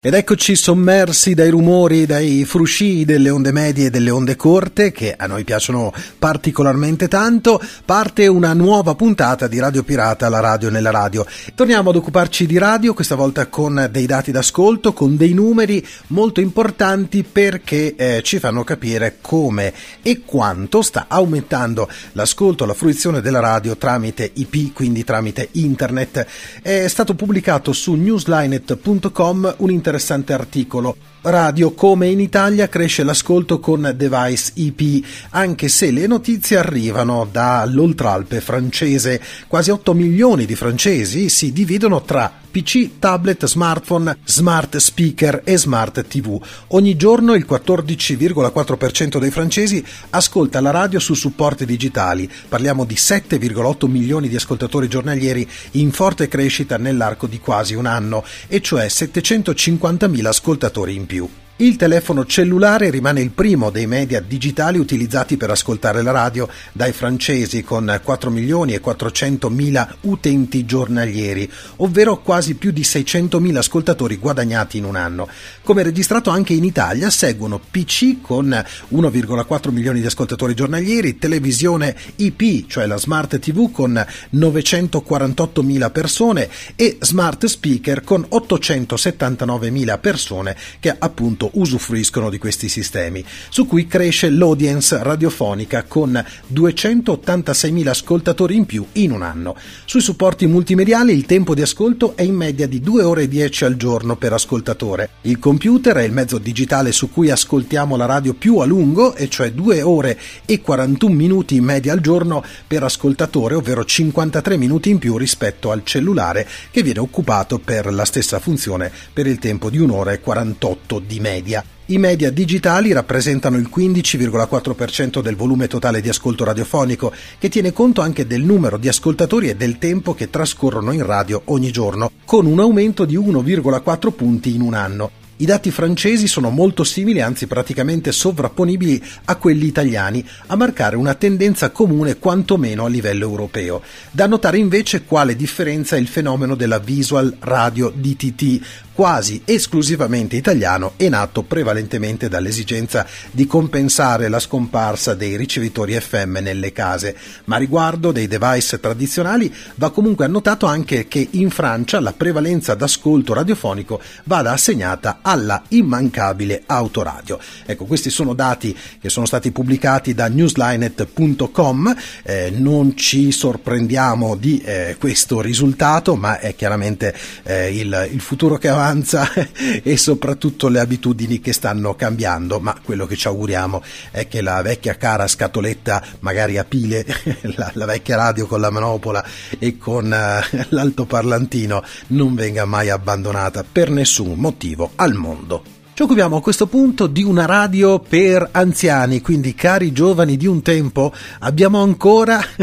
Ed eccoci sommersi dai rumori, dai frusci delle onde medie e delle onde corte che a noi piacciono particolarmente tanto. Parte una nuova puntata di Radio Pirata, la radio nella radio. Torniamo ad occuparci di radio, questa volta con dei dati d'ascolto, con dei numeri molto importanti perché eh, ci fanno capire come e quanto sta aumentando l'ascolto, la fruizione della radio tramite IP, quindi tramite internet. È stato pubblicato su newslinet.com un interessante articolo. Radio come in Italia cresce l'ascolto con device IP, anche se le notizie arrivano dall'Oltralpe francese. Quasi 8 milioni di francesi si dividono tra PC, tablet, smartphone, smart speaker e smart TV. Ogni giorno il 14,4% dei francesi ascolta la radio su supporti digitali. Parliamo di 7,8 milioni di ascoltatori giornalieri in forte crescita nell'arco di quasi un anno, e cioè 750.000 ascoltatori in più. Il telefono cellulare rimane il primo dei media digitali utilizzati per ascoltare la radio dai francesi con 4 milioni e 400 mila utenti giornalieri, ovvero quasi più di 600 mila ascoltatori guadagnati in un anno. Come registrato anche in Italia seguono PC con 1,4 milioni di ascoltatori giornalieri, televisione IP, cioè la smart TV con 948 mila persone e smart speaker con 879 mila persone che appunto usufruiscono di questi sistemi, su cui cresce l'audience radiofonica con 286.000 ascoltatori in più in un anno. Sui supporti multimediali il tempo di ascolto è in media di 2 ore e 10 al giorno per ascoltatore. Il computer è il mezzo digitale su cui ascoltiamo la radio più a lungo, e cioè 2 ore e 41 minuti in media al giorno per ascoltatore, ovvero 53 minuti in più rispetto al cellulare che viene occupato per la stessa funzione per il tempo di un'ora e 48 di media media. I media digitali rappresentano il 15,4% del volume totale di ascolto radiofonico, che tiene conto anche del numero di ascoltatori e del tempo che trascorrono in radio ogni giorno, con un aumento di 1,4 punti in un anno. I dati francesi sono molto simili, anzi praticamente sovrapponibili a quelli italiani, a marcare una tendenza comune quantomeno a livello europeo. Da notare invece quale differenza è il fenomeno della visual radio DTT, quasi esclusivamente italiano e nato prevalentemente dall'esigenza di compensare la scomparsa dei ricevitori FM nelle case, ma riguardo dei device tradizionali va comunque annotato anche che in Francia la prevalenza d'ascolto radiofonico vada assegnata alla immancabile autoradio. Ecco, questi sono dati che sono stati pubblicati da newslinet.com, eh, non ci sorprendiamo di eh, questo risultato, ma è chiaramente eh, il, il futuro che avanti avanza e soprattutto le abitudini che stanno cambiando, ma quello che ci auguriamo è che la vecchia cara scatoletta, magari a pile, la, la vecchia radio con la manopola e con uh, l'altoparlantino non venga mai abbandonata per nessun motivo al mondo. Ci occupiamo a questo punto di una radio per anziani, quindi cari giovani di un tempo, abbiamo ancora,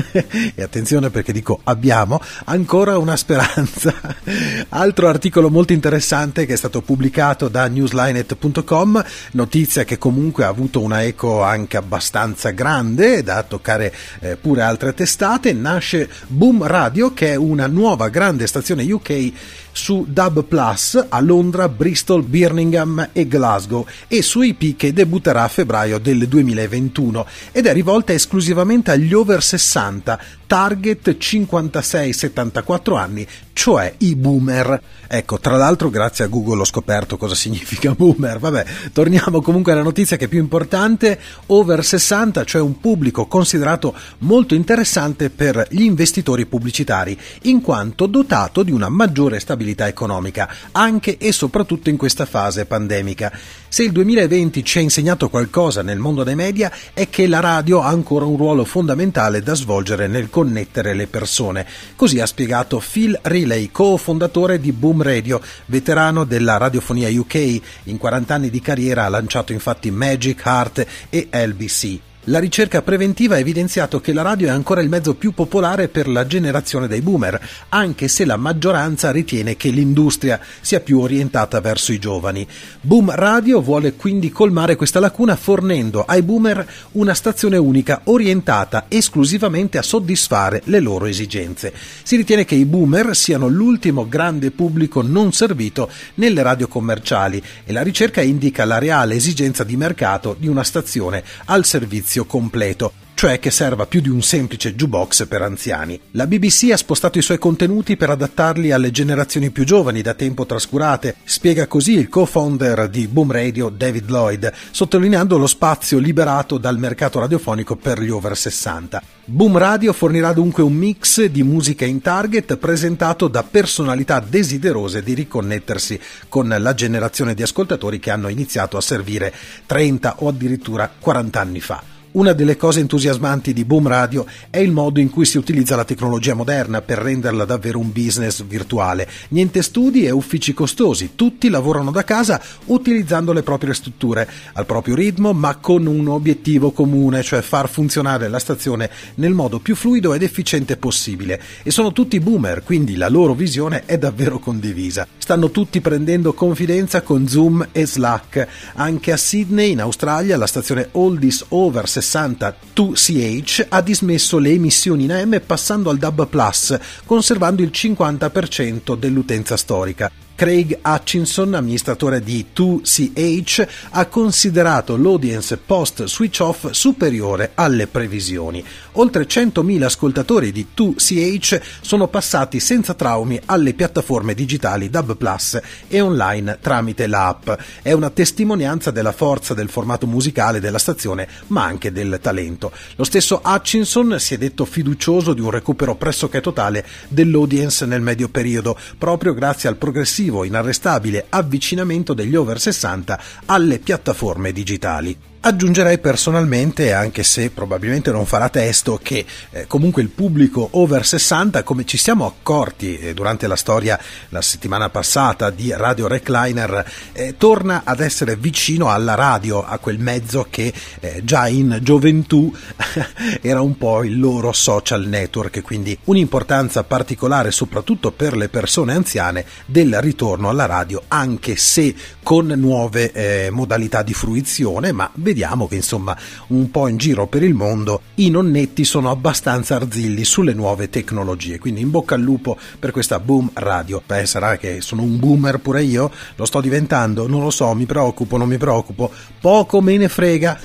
e attenzione perché dico abbiamo, ancora una speranza. Altro articolo molto interessante che è stato pubblicato da newslinet.com, notizia che comunque ha avuto una eco anche abbastanza grande da toccare eh, pure altre testate, nasce Boom Radio che è una nuova grande stazione UK su Dub Plus a Londra, Bristol, Birmingham e Glasgow e su IP che debutterà a febbraio del 2021 ed è rivolta esclusivamente agli over 60, target 56-74 anni, cioè i boomer. Ecco, tra l'altro grazie a Google ho scoperto cosa significa boomer. Vabbè, torniamo comunque alla notizia che è più importante, over 60, cioè un pubblico considerato molto interessante per gli investitori pubblicitari, in quanto dotato di una maggiore stabilità economica, anche e soprattutto in questa fase pandemica. Se il 2020 ci ha insegnato qualcosa nel mondo dei media è che la radio ha ancora un ruolo fondamentale da svolgere nel connettere le persone. Così ha spiegato Phil Riley, co-fondatore di Boom Radio, veterano della radiofonia UK. In 40 anni di carriera ha lanciato infatti Magic, Heart e LBC. La ricerca preventiva ha evidenziato che la radio è ancora il mezzo più popolare per la generazione dei boomer, anche se la maggioranza ritiene che l'industria sia più orientata verso i giovani. Boom Radio vuole quindi colmare questa lacuna fornendo ai boomer una stazione unica orientata esclusivamente a soddisfare le loro esigenze. Si ritiene che i boomer siano l'ultimo grande pubblico non servito nelle radio commerciali e la ricerca indica la reale esigenza di mercato di una stazione al servizio servizio completo, cioè che serva più di un semplice jukebox per anziani. La BBC ha spostato i suoi contenuti per adattarli alle generazioni più giovani, da tempo trascurate, spiega così il co-founder di Boom Radio David Lloyd, sottolineando lo spazio liberato dal mercato radiofonico per gli over 60. Boom Radio fornirà dunque un mix di musica in target presentato da personalità desiderose di riconnettersi con la generazione di ascoltatori che hanno iniziato a servire 30 o addirittura 40 anni fa. Una delle cose entusiasmanti di Boom Radio è il modo in cui si utilizza la tecnologia moderna per renderla davvero un business virtuale. Niente studi e uffici costosi, tutti lavorano da casa utilizzando le proprie strutture, al proprio ritmo, ma con un obiettivo comune, cioè far funzionare la stazione nel modo più fluido ed efficiente possibile. E sono tutti boomer, quindi la loro visione è davvero condivisa. Stanno tutti prendendo confidenza con Zoom e Slack. Anche a Sydney, in Australia, la stazione Oldies Over 60 60 2CH ha dismesso le emissioni in AM passando al DAB+, conservando il 50% dell'utenza storica. Craig Hutchinson, amministratore di 2CH, ha considerato l'audience post switch off superiore alle previsioni. Oltre 100.000 ascoltatori di 2CH sono passati senza traumi alle piattaforme digitali DAB Plus e online tramite l'app. È una testimonianza della forza del formato musicale della stazione, ma anche del talento. Lo stesso Hutchinson si è detto fiducioso di un recupero pressoché totale dell'audience nel medio periodo, proprio grazie al progressivo progressivo, inarrestabile avvicinamento degli over 60 alle piattaforme digitali. Aggiungerei personalmente, anche se probabilmente non farà testo, che eh, comunque il pubblico over 60, come ci siamo accorti eh, durante la storia la settimana passata di Radio Recliner, eh, torna ad essere vicino alla radio, a quel mezzo che eh, già in gioventù era un po' il loro social network, quindi un'importanza particolare soprattutto per le persone anziane del ritorno alla radio, anche se con nuove eh, modalità di fruizione, ma vediamo che insomma un po' in giro per il mondo i nonnetti sono abbastanza arzilli sulle nuove tecnologie, quindi in bocca al lupo per questa boom radio. Beh, sarà che sono un boomer pure io? Lo sto diventando? Non lo so, mi preoccupo, non mi preoccupo, poco me ne frega.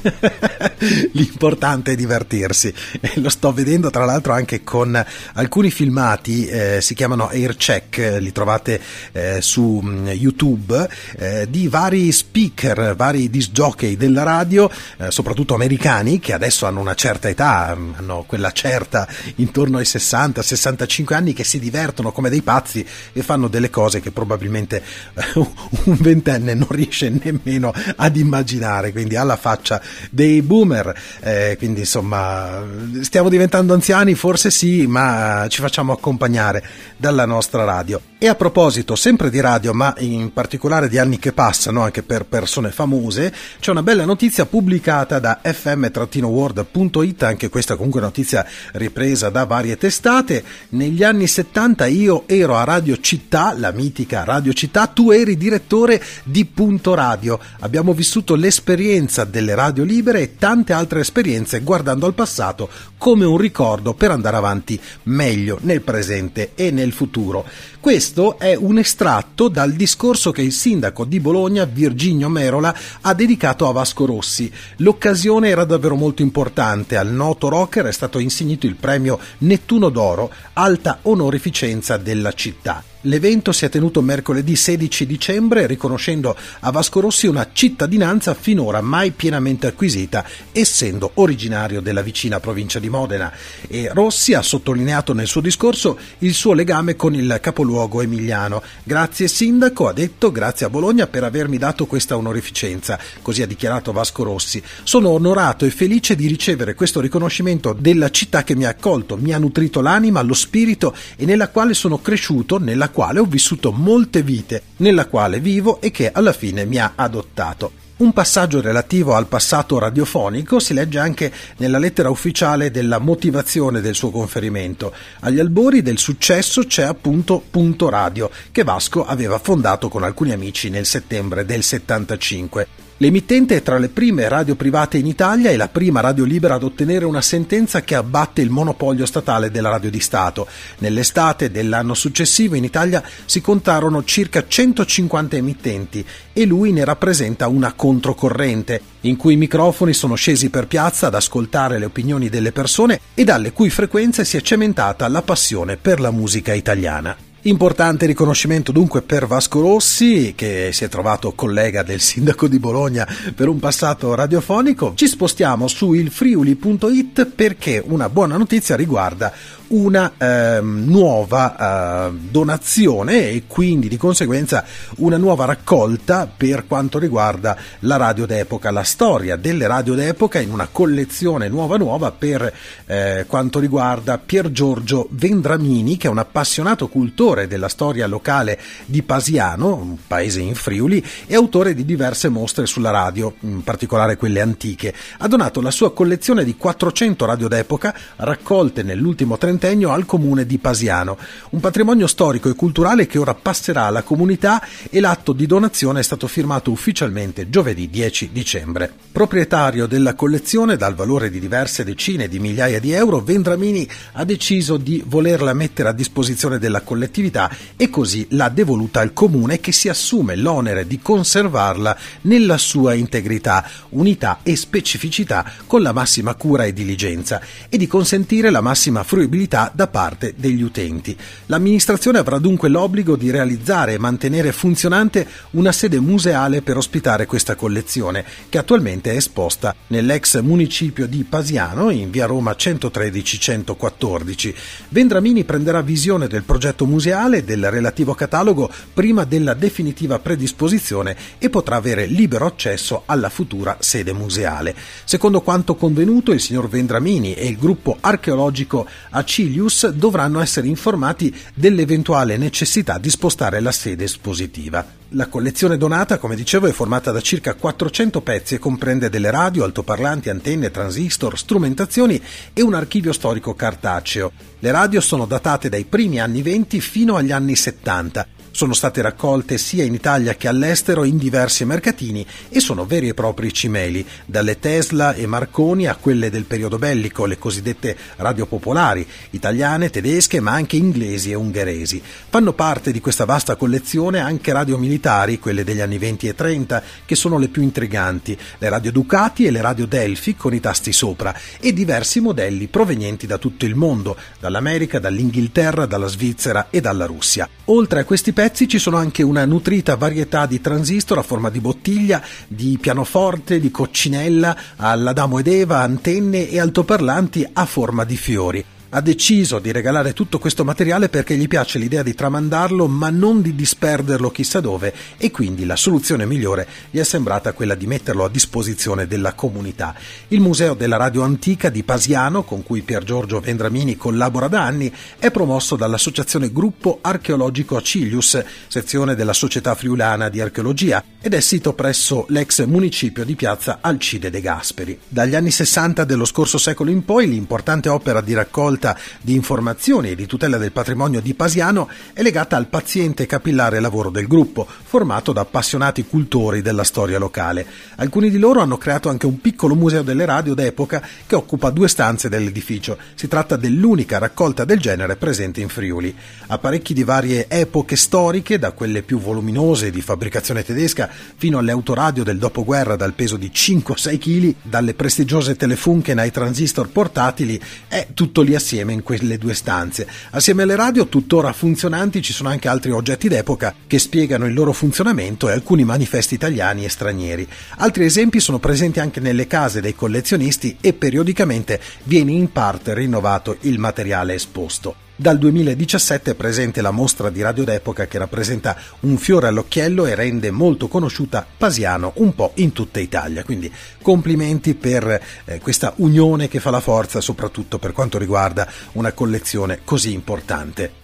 L'importante è divertirsi. E lo sto vedendo tra l'altro anche con alcuni filmati, eh, si chiamano Air Check, li trovate eh, su mm, YouTube, eh, di vari speaker, vari disc jockey della radio eh, soprattutto americani, che adesso hanno una certa età, mm, hanno quella certa intorno ai 60-65 anni, che si divertono come dei pazzi e fanno delle cose che probabilmente eh, un ventenne non riesce nemmeno ad immaginare, quindi alla faccia dei boomer. Eh, quindi insomma, stiamo diventando anziani, forse sì, ma ci facciamo accompagnare dalla nostra radio. E a proposito, sempre di radio, ma in particolare di anni che passano, anche per persone famose, c'è una bella notizia pubblicata da fm-world.it, anche questa comunque notizia ripresa da varie testate. Negli anni 70 io ero a Radio Città, la mitica Radio Città, tu eri direttore di Punto Radio. Abbiamo vissuto l'esperienza delle radio libere e tante altre esperienze guardando al passato come un ricordo per andare avanti meglio nel presente e nel futuro. Questo è un estratto dal discorso che il sindaco di Bologna, Virginio Merola, ha dedicato a Vasco Rossi. L'occasione era davvero molto importante. Al noto rocker è stato insignito il premio Nettuno d'Oro, alta onorificenza della città. L'evento si è tenuto mercoledì 16 dicembre riconoscendo a Vasco Rossi una cittadinanza finora mai pienamente acquisita essendo originario della vicina provincia di Modena e Rossi ha sottolineato nel suo discorso il suo legame con il capoluogo emiliano. Grazie sindaco, ha detto, grazie a Bologna per avermi dato questa onorificenza, così ha dichiarato Vasco Rossi. Sono onorato e felice di ricevere questo riconoscimento della città che mi ha accolto, mi ha nutrito l'anima, lo spirito e nella quale sono cresciuto, nella quale ho vissuto molte vite, nella quale vivo e che alla fine mi ha adottato. Un passaggio relativo al passato radiofonico si legge anche nella lettera ufficiale della motivazione del suo conferimento. Agli albori del successo c'è appunto Punto Radio, che Vasco aveva fondato con alcuni amici nel settembre del 75. L'emittente è tra le prime radio private in Italia e la prima radio libera ad ottenere una sentenza che abbatte il monopolio statale della radio di Stato. Nell'estate dell'anno successivo in Italia si contarono circa 150 emittenti e lui ne rappresenta una controcorrente, in cui i microfoni sono scesi per piazza ad ascoltare le opinioni delle persone e dalle cui frequenze si è cementata la passione per la musica italiana. Importante riconoscimento dunque per Vasco Rossi, che si è trovato collega del sindaco di Bologna per un passato radiofonico. Ci spostiamo su ilfriuli.it perché una buona notizia riguarda una eh, nuova eh, donazione e quindi di conseguenza una nuova raccolta per quanto riguarda la radio d'epoca, la storia delle radio d'epoca in una collezione nuova nuova per eh, quanto riguarda Pier Giorgio Vendramini che è un appassionato cultore della storia locale di Pasiano, un paese in Friuli, e autore di diverse mostre sulla radio, in particolare quelle antiche. Ha donato la sua collezione di 400 radio d'epoca raccolte nell'ultimo trentennio ventennio al comune di Pasiano, un patrimonio storico e culturale che ora passerà alla comunità e l'atto di donazione è stato firmato ufficialmente giovedì 10 dicembre. Proprietario della collezione dal valore di diverse decine di migliaia di euro, Vendramini ha deciso di volerla mettere a disposizione della collettività e così l'ha devoluta al comune che si assume l'onere di conservarla nella sua integrità, unità e specificità con la massima cura e diligenza e di consentire la massima fruibilità disponibilità da parte degli utenti. L'amministrazione avrà dunque l'obbligo di realizzare e mantenere funzionante una sede museale per ospitare questa collezione, che attualmente è esposta nell'ex municipio di Pasiano, in via Roma 113-114. Vendramini prenderà visione del progetto museale e del relativo catalogo prima della definitiva predisposizione e potrà avere libero accesso alla futura sede museale. Secondo quanto convenuto, il signor Vendramini e il gruppo archeologico AC Cilius dovranno essere informati dell'eventuale necessità di spostare la sede espositiva. La collezione donata, come dicevo, è formata da circa 400 pezzi e comprende delle radio, altoparlanti, antenne, transistor, strumentazioni e un archivio storico cartaceo. Le radio sono datate dai primi anni 20 fino agli anni 70 sono state raccolte sia in Italia che all'estero in diversi mercatini e sono veri e propri cimeli, dalle Tesla e Marconi a quelle del periodo bellico, le cosiddette radio popolari, italiane, tedesche ma anche inglesi e ungheresi. Fanno parte di questa vasta collezione anche radio militari, quelle degli anni 20 e 30, che sono le più intriganti, le radio Ducati e le radio Delphi con i tasti sopra e diversi modelli provenienti da tutto il mondo, dall'America, dall'Inghilterra, dalla Svizzera e dalla Russia. Oltre a questi pezzi ci sono anche una nutrita varietà di transistor a forma di bottiglia, di pianoforte, di coccinella, all'Adamo ed Eva, antenne e altoparlanti a forma di fiori ha deciso di regalare tutto questo materiale perché gli piace l'idea di tramandarlo ma non di disperderlo chissà dove e quindi la soluzione migliore gli è sembrata quella di metterlo a disposizione della comunità. Il Museo della Radio Antica di Pasiano, con cui Pier Giorgio Vendramini collabora da anni, è promosso dall'associazione Gruppo Archeologico Acilius, sezione della Società Friulana di Archeologia, ed è sito presso l'ex municipio di piazza Alcide de Gasperi. Dagli anni 60 dello scorso secolo in poi l'importante opera di raccolta raccolta di informazioni e di tutela del patrimonio di Pasiano è legata al paziente e capillare lavoro del gruppo, formato da appassionati cultori della storia locale. Alcuni di loro hanno creato anche un piccolo museo delle radio d'epoca che occupa due stanze dell'edificio. Si tratta dell'unica raccolta del genere presente in Friuli. Apparecchi di varie epoche storiche, da quelle più voluminose di fabbricazione tedesca fino alle autoradio del dopoguerra dal peso di 5-6 kg, dalle prestigiose telefunken ai transistor portatili, è tutto lì assieme assieme in quelle due stanze. Assieme alle radio tuttora funzionanti ci sono anche altri oggetti d'epoca che spiegano il loro funzionamento e alcuni manifesti italiani e stranieri. Altri esempi sono presenti anche nelle case dei collezionisti e periodicamente viene in parte rinnovato il materiale esposto. Dal 2017 è presente la mostra di Radio d'Epoca che rappresenta un fiore all'occhiello e rende molto conosciuta Pasiano un po' in tutta Italia. Quindi complimenti per eh, questa unione che fa la forza, soprattutto per quanto riguarda una collezione così importante.